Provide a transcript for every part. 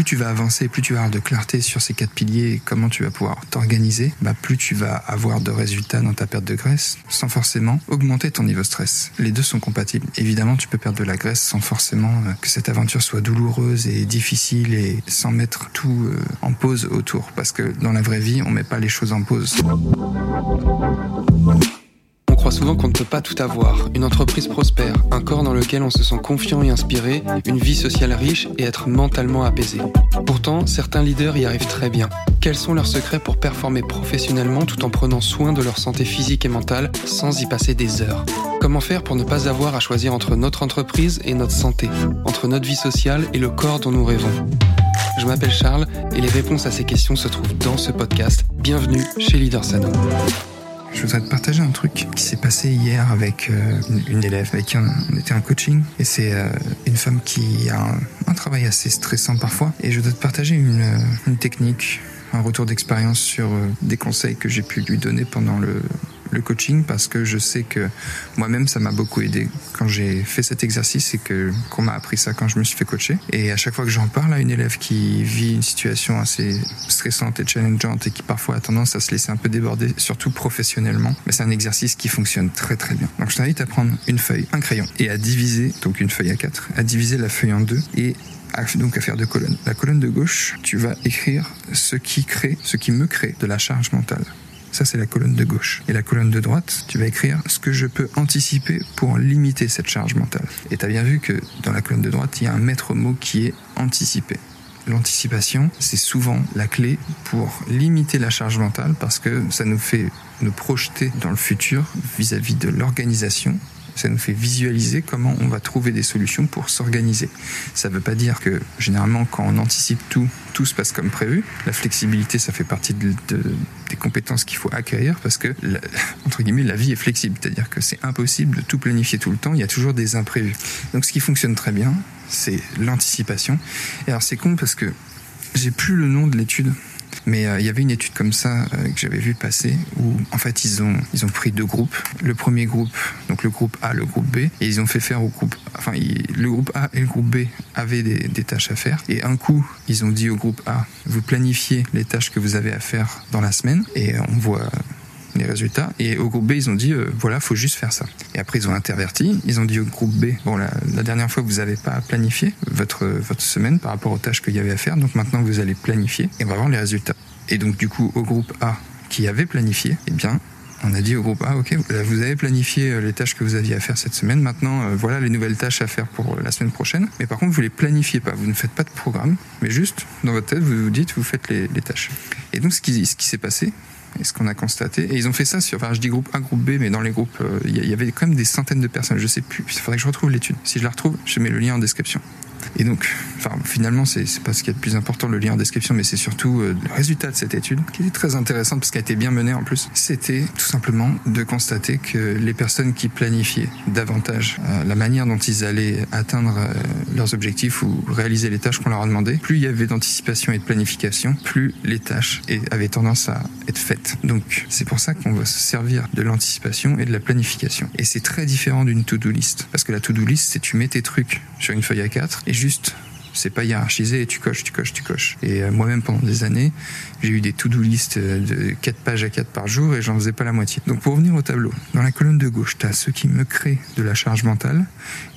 plus tu vas avancer, plus tu vas avoir de clarté sur ces quatre piliers comment tu vas pouvoir t'organiser, bah, plus tu vas avoir de résultats dans ta perte de graisse sans forcément augmenter ton niveau stress. Les deux sont compatibles. Évidemment, tu peux perdre de la graisse sans forcément euh, que cette aventure soit douloureuse et difficile et sans mettre tout euh, en pause autour. Parce que dans la vraie vie, on met pas les choses en pause souvent qu'on ne peut pas tout avoir. Une entreprise prospère, un corps dans lequel on se sent confiant et inspiré, une vie sociale riche et être mentalement apaisé. Pourtant, certains leaders y arrivent très bien. Quels sont leurs secrets pour performer professionnellement tout en prenant soin de leur santé physique et mentale sans y passer des heures? Comment faire pour ne pas avoir à choisir entre notre entreprise et notre santé, entre notre vie sociale et le corps dont nous rêvons? Je m'appelle Charles et les réponses à ces questions se trouvent dans ce podcast. Bienvenue chez Leader Sano. Je voudrais te partager un truc qui s'est passé hier avec euh, une, élève avec qui on était en coaching. Et c'est euh, une femme qui a un, travail assez stressant parfois. Et je voudrais te partager une, une technique un retour d'expérience sur euh, des conseils que j'ai pu lui donner pendant le, le coaching parce que je sais que moi-même ça m'a beaucoup aidé quand j'ai fait cet exercice et que qu'on m'a appris ça quand je me suis fait coacher et à chaque fois que j'en parle à une élève qui vit une situation assez stressante et challengeante et qui parfois a tendance à se laisser un peu déborder surtout professionnellement mais c'est un exercice qui fonctionne très très bien donc je t'invite à prendre une feuille un crayon et à diviser donc une feuille à quatre à diviser la feuille en deux et donc à faire deux colonnes. La colonne de gauche, tu vas écrire ce qui crée, ce qui me crée de la charge mentale. Ça, c'est la colonne de gauche. Et la colonne de droite, tu vas écrire ce que je peux anticiper pour limiter cette charge mentale. Et tu as bien vu que dans la colonne de droite, il y a un maître mot qui est anticiper. L'anticipation, c'est souvent la clé pour limiter la charge mentale parce que ça nous fait nous projeter dans le futur vis-à-vis -vis de l'organisation ça nous fait visualiser comment on va trouver des solutions pour s'organiser. Ça ne veut pas dire que généralement quand on anticipe tout, tout se passe comme prévu. La flexibilité, ça fait partie de, des compétences qu'il faut acquérir parce que, entre guillemets, la vie est flexible. C'est-à-dire que c'est impossible de tout planifier tout le temps. Il y a toujours des imprévus. Donc ce qui fonctionne très bien, c'est l'anticipation. Et alors c'est con parce que j'ai plus le nom de l'étude mais euh, il y avait une étude comme ça euh, que j'avais vu passer où en fait ils ont ils ont pris deux groupes. Le premier groupe, donc le groupe A, le groupe B, et ils ont fait faire au groupe, enfin le groupe A et le groupe B avaient des, des tâches à faire. Et un coup, ils ont dit au groupe A, vous planifiez les tâches que vous avez à faire dans la semaine, et on voit les résultats. Et au groupe B, ils ont dit, euh, voilà, faut juste faire ça. Et après, ils ont interverti. Ils ont dit au groupe B, bon, la, dernière fois, vous n'avez pas planifié votre, votre semaine par rapport aux tâches qu'il y avait à faire. Donc maintenant, vous allez planifier et on va voir les résultats. Et donc, du coup, au groupe A, qui avait planifié, eh bien, on a dit au groupe A, ok, vous avez planifié euh, les tâches que vous aviez à faire cette semaine. Maintenant, euh, voilà les nouvelles tâches à faire pour la semaine prochaine. Mais par contre, vous les planifiez pas. Vous ne faites pas de programme, mais juste dans votre tête, vous vous dites, vous faites les, les tâches. Et donc, ce qui, ce qui s'est passé, et ce qu'on a constaté. Et ils ont fait ça sur, enfin, je dis groupe A, groupe B, mais dans les groupes, euh, il y, avait quand même des centaines de personnes. Je sais plus. Il faudrait que je retrouve l'étude. Si je la retrouve, je mets le lien en description. Et donc, enfin, finalement, c'est pas ce qui est le plus important, le lien en description, mais c'est surtout euh, le résultat de cette étude, qui était très intéressante parce qu'elle a été bien menée en plus. C'était tout simplement de constater que les personnes qui planifiaient davantage euh, la manière dont ils allaient atteindre euh, leurs objectifs ou réaliser les tâches qu'on leur a demandé, plus il y avait d'anticipation et de planification, plus les tâches avaient tendance à être faites. Donc, c'est pour ça qu'on va se servir de l'anticipation et de la planification. Et c'est très différent d'une to-do list. Parce que la to-do list, c'est tu mets tes trucs sur une feuille A4 et juste c'est pas hiérarchisé et tu coches, tu coches, tu coches. Et euh, moi-même pendant des années, j'ai eu des to-do list euh, de 4 pages à 4 par jour et j'en faisais pas la moitié. Donc pour revenir au tableau, dans la colonne de gauche, tu as ce qui me crée de la charge mentale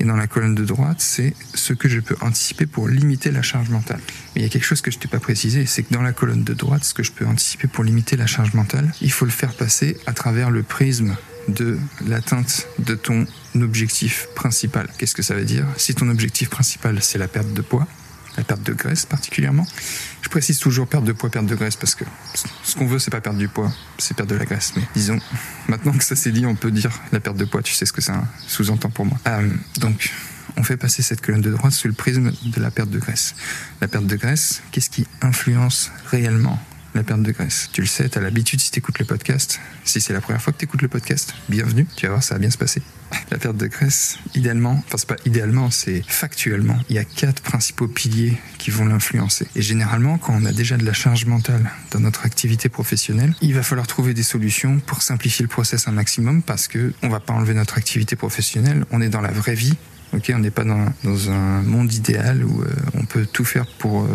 et dans la colonne de droite, c'est ce que je peux anticiper pour limiter la charge mentale. Mais il y a quelque chose que je t'ai pas précisé, c'est que dans la colonne de droite, ce que je peux anticiper pour limiter la charge mentale, il faut le faire passer à travers le prisme de l'atteinte de ton objectif principal. Qu'est-ce que ça veut dire? Si ton objectif principal, c'est la perte de poids, la perte de graisse particulièrement, je précise toujours perte de poids, perte de graisse, parce que ce qu'on veut, c'est pas perdre du poids, c'est perdre de la graisse. Mais disons, maintenant que ça s'est dit, on peut dire la perte de poids, tu sais ce que ça sous-entend pour moi. Euh, donc, on fait passer cette colonne de droite sous le prisme de la perte de graisse. La perte de graisse, qu'est-ce qui influence réellement? La perte de graisse. Tu le sais, tu as l'habitude si tu écoutes le podcast. Si c'est la première fois que tu écoutes le podcast, bienvenue, tu vas voir, ça va bien se passer. La perte de graisse, idéalement, enfin c'est pas idéalement, c'est factuellement, il y a quatre principaux piliers qui vont l'influencer. Et généralement, quand on a déjà de la charge mentale dans notre activité professionnelle, il va falloir trouver des solutions pour simplifier le process un maximum parce que on va pas enlever notre activité professionnelle, on est dans la vraie vie Ok, on n'est pas dans, un monde idéal où on peut tout faire pour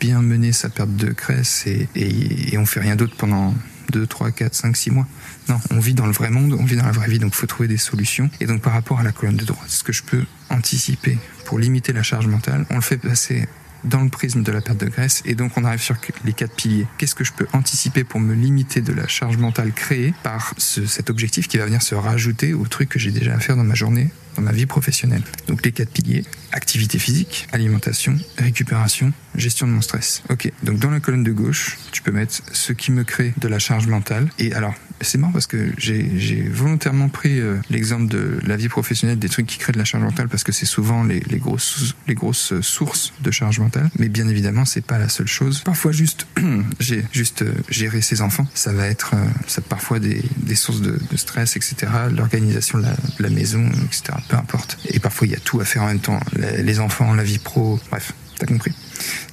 bien mener sa perte de graisse et, et, et on fait rien d'autre pendant 2, 3, 4, 5, 6 mois. Non, on vit dans le vrai monde, on vit dans la vraie vie, donc il faut trouver des solutions. Et donc par rapport à la colonne de droite, ce que je peux anticiper pour limiter la charge mentale, on le fait passer dans le prisme de la perte de graisse et donc on arrive sur les quatre piliers. Qu'est-ce que je peux anticiper pour me limiter de la charge mentale créée par cet objectif qui va venir se rajouter au truc que j'ai déjà à faire dans ma journée, dans ma vie professionnelle. Donc les quatre piliers, activité physique, alimentation, récupération, gestion de mon stress. Ok, donc dans la colonne de gauche, tu peux mettre ce qui me crée de la charge mentale. Et alors, c'est marrant parce que j'ai volontairement pris euh, l'exemple de la vie professionnelle, des trucs qui créent de la charge mentale, parce que c'est souvent les, grosses, les grosses sources de charge mentale. Mais bien évidemment, c'est pas la seule chose. Parfois, juste, j'ai juste euh, gérer ses enfants, ça va être euh, ça, parfois des, des sources de, stress, etc. L'organisation de, la maison, etc. Peu importe. Et parfois, il y a tout à faire en même temps. Les enfants, la vie pro, bref, t'as compris.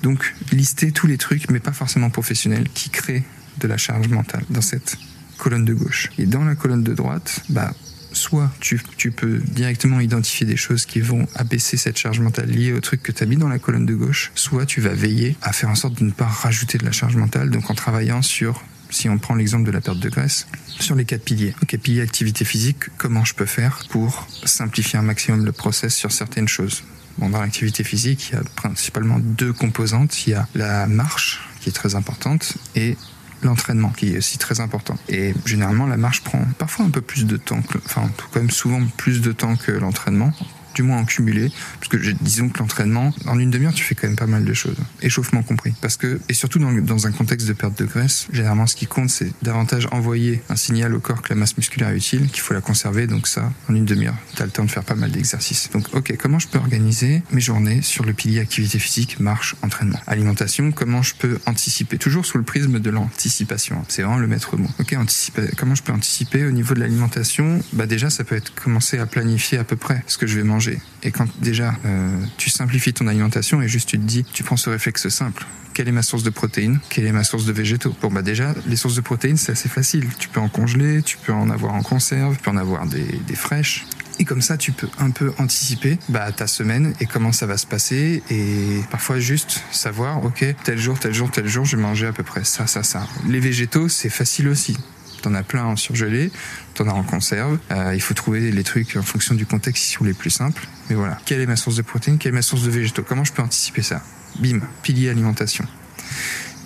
Donc, lister tous les trucs, mais pas forcément professionnels, qui créent de la charge mentale dans cette colonne de gauche. Et dans la colonne de droite, bah, soit tu, tu, peux directement identifier des choses qui vont abaisser cette charge mentale liée au truc que tu as mis dans la colonne de gauche, soit tu vas veiller à faire en sorte de ne pas rajouter de la charge mentale, donc en travaillant sur si on prend l'exemple de la perte de graisse, sur les quatre piliers. Ok, pilier activité physique, comment je peux faire pour simplifier un maximum le process sur certaines choses? Bon, dans l'activité physique, il y a principalement deux composantes. Il y a la marche, qui est très importante, et l'entraînement qui est aussi très important. Et généralement, la marche prend parfois un peu plus de temps, enfin, quand même souvent plus de temps que l'entraînement du moins en cumulé, parce que disons que l'entraînement, en une demi-heure, tu fais quand même pas mal de choses, échauffement compris. Parce que, et surtout dans, dans un contexte de perte de graisse, généralement ce qui compte, c'est davantage envoyer un signal au corps que la masse musculaire est utile, qu'il faut la conserver, donc ça, en une demi-heure, tu as le temps de faire pas mal d'exercices. Donc, ok, comment je peux organiser mes journées sur le pilier activité physique, marche, entraînement? Alimentation, comment je peux anticiper? Toujours sous le prisme de l'anticipation, c'est vraiment le maître mot. Ok, anticiper, comment je peux anticiper au niveau de l'alimentation? Bah déjà, ça peut être commencer à planifier à peu près ce que je vais manger et quand déjà euh, tu simplifies ton alimentation et juste tu te dis, tu prends ce réflexe simple. Quelle est ma source de protéines? Quelle est ma source de végétaux? Bon bah déjà, les sources de protéines c'est assez facile. Tu peux en congeler, tu peux en avoir en conserve, tu peux en avoir des, des fraîches. Et comme ça, tu peux un peu anticiper bah, ta semaine et comment ça va se passer. Et parfois juste savoir, ok, tel jour, tel jour, tel jour, je vais manger à peu près ça, ça, ça. Les végétaux, c'est facile aussi. T'en as plein en surgelé, t'en as en conserve. Euh, il faut trouver les trucs en fonction du contexte qui sont les plus simples. Mais voilà, quelle est ma source de protéines, quelle est ma source de végétaux? Comment je peux anticiper ça? Bim, pilier alimentation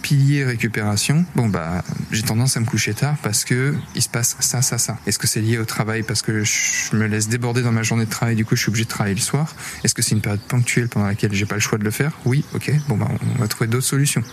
pilier récupération, bon bah j'ai tendance à me coucher tard parce que il se passe ça, ça, ça. Est-ce que c'est lié au travail parce que je me laisse déborder dans ma journée de travail, du coup je suis obligé de travailler le soir? Est-ce que c'est une période ponctuelle pendant laquelle j'ai pas le choix de le faire? Oui, ok. Bon bah on va trouver d'autres solutions.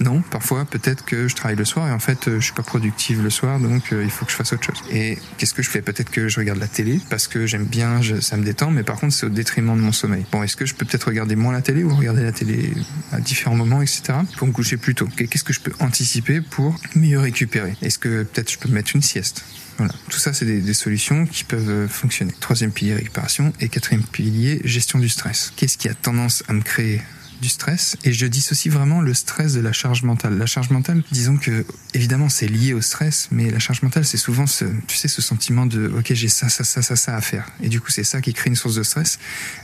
Non, parfois peut-être que je travaille le soir et en fait je suis pas productive le soir, donc euh, il faut que je fasse autre chose. Et qu'est-ce que je fais? Peut-être que je regarde la télé parce que j'aime bien, ça me détend, mais par contre c'est au détriment de mon sommeil. Bon, est-ce que je peux peut-être regarder moins la télé ou regarder la télé à différents moments, etc. pour me coucher plus tôt Qu'est-ce que je peux anticiper pour mieux récupérer? Est-ce que peut-être je peux mettre une sieste? Voilà. Tout ça, c'est des, des, solutions qui peuvent euh, fonctionner. Troisième pilier, récupération. Et quatrième pilier, gestion du stress. Qu'est-ce qui a tendance à me créer du stress et je dissocie vraiment le stress de la charge mentale. La charge mentale, disons que évidemment c'est lié au stress, mais la charge mentale c'est souvent ce, tu sais, ce sentiment de ok j'ai ça, ça, ça, ça, ça à faire. Et du coup c'est ça qui crée une source de stress.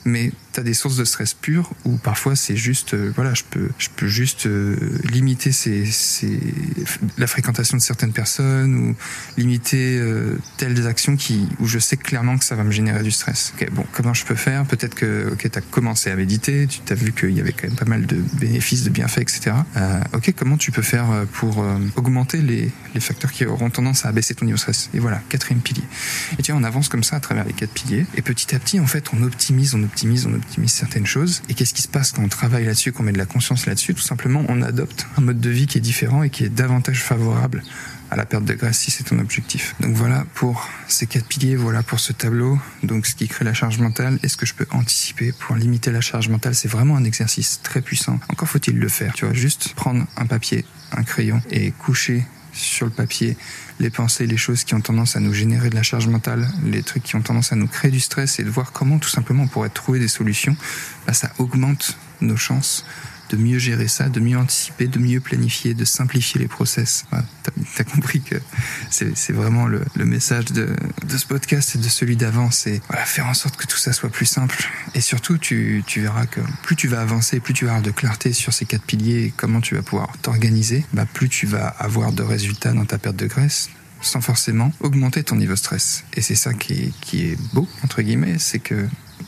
Mais tu as des sources de stress pures où parfois c'est juste, euh, voilà, je peux, je peux juste euh, limiter ces, la fréquentation de certaines personnes ou limiter euh, telles actions qui, où je sais clairement que ça va me générer du stress. Ok, bon, comment je peux faire? Peut-être que ok, tu as commencé à méditer, tu t'as vu qu'il y avait pas mal de bénéfices, de bienfaits, etc. Euh, ok, comment tu peux faire euh, pour euh, augmenter les, les, facteurs qui auront tendance à abaisser ton niveau de stress? Et voilà, quatrième pilier. Et tiens, on avance comme ça à travers les quatre piliers. Et petit à petit, en fait, on optimise, on optimise, on optimise certaines choses. Et qu'est-ce qui se passe quand on travaille là-dessus, qu'on met de la conscience là-dessus? Tout simplement, on adopte un mode de vie qui est différent et qui est davantage favorable à la perte de graisse si c'est ton objectif. Donc voilà pour ces quatre piliers, voilà pour ce tableau. Donc ce qui crée la charge mentale, est-ce que je peux anticiper pour limiter la charge mentale C'est vraiment un exercice très puissant. Encore faut-il le faire. Tu vois, juste prendre un papier, un crayon et coucher sur le papier les pensées, les choses qui ont tendance à nous générer de la charge mentale, les trucs qui ont tendance à nous créer du stress et de voir comment tout simplement on pourrait trouver des solutions, bah, ça augmente nos chances de mieux gérer ça, de mieux anticiper, de mieux planifier, de simplifier les process. Voilà, tu as, compris que c'est vraiment le, message de, de, ce podcast et de celui d'avant, c'est faire en sorte que tout ça soit plus simple. Et surtout, tu, tu verras que plus tu vas avancer, plus tu vas avoir de clarté sur ces quatre piliers et comment tu vas pouvoir t'organiser, bah, plus tu vas avoir de résultats dans ta perte de graisse, sans forcément augmenter ton niveau stress. Et c'est ça qui est, qui est beau, entre guillemets, c'est que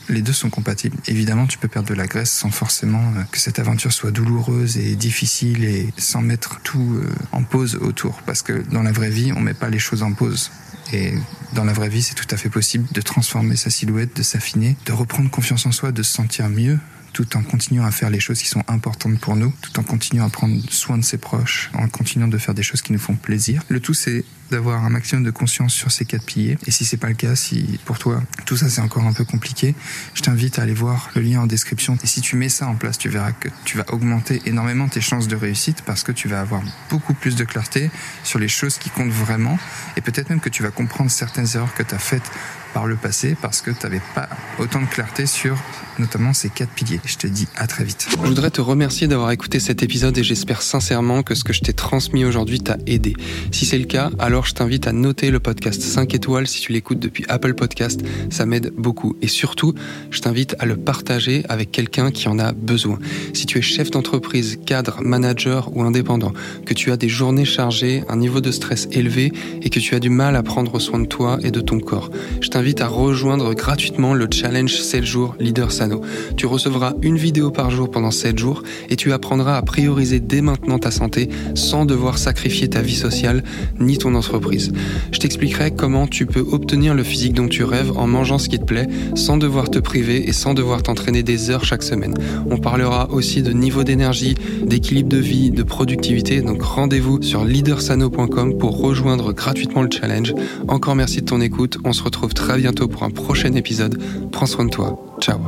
les deux sont compatibles. Évidemment, tu peux perdre de la graisse sans forcément euh, que cette aventure soit douloureuse et difficile et sans mettre tout euh, en pause autour. Parce que dans la vraie vie, on met pas les choses en pause. Et dans la vraie vie, c'est tout à fait possible de transformer sa silhouette, de s'affiner, de reprendre confiance en soi, de se sentir mieux, tout en continuant à faire les choses qui sont importantes pour nous, tout en continuant à prendre soin de ses proches, en continuant de faire des choses qui nous font plaisir. Le tout, c'est d'avoir un maximum de conscience sur ces quatre piliers. Et si c'est pas le cas, si pour toi tout ça c'est encore un peu compliqué, je t'invite à aller voir le lien en description. Et si tu mets ça en place, tu verras que tu vas augmenter énormément tes chances de réussite parce que tu vas avoir beaucoup plus de clarté sur les choses qui comptent vraiment. Peut-être même que tu vas comprendre certaines erreurs que tu as faites par le passé parce que tu n'avais pas autant de clarté sur notamment ces quatre piliers. Je te dis à très vite. Je voudrais te remercier d'avoir écouté cet épisode et j'espère sincèrement que ce que je t'ai transmis aujourd'hui t'a aidé. Si c'est le cas, alors je t'invite à noter le podcast 5 étoiles si tu l'écoutes depuis Apple Podcast, ça m'aide beaucoup. Et surtout, je t'invite à le partager avec quelqu'un qui en a besoin. Si tu es chef d'entreprise, cadre, manager ou indépendant, que tu as des journées chargées, un niveau de stress élevé et que tu as du mal à prendre soin de toi et de ton corps, je t'invite à rejoindre gratuitement le challenge 7 jours Leader Sano. Tu recevras une vidéo par jour pendant 7 jours et tu apprendras à prioriser dès maintenant ta santé sans devoir sacrifier ta vie sociale ni ton entreprise je t'expliquerai comment tu peux obtenir le physique dont tu rêves en mangeant ce qui te plaît, sans devoir te priver et sans devoir t'entraîner des heures chaque semaine. On parlera aussi de niveau d'énergie, d'équilibre de vie, de productivité, donc rendez-vous sur leadersano.com pour rejoindre gratuitement le challenge. Encore merci de ton écoute, on se retrouve très bientôt pour un prochain épisode. Prends soin de toi. Ciao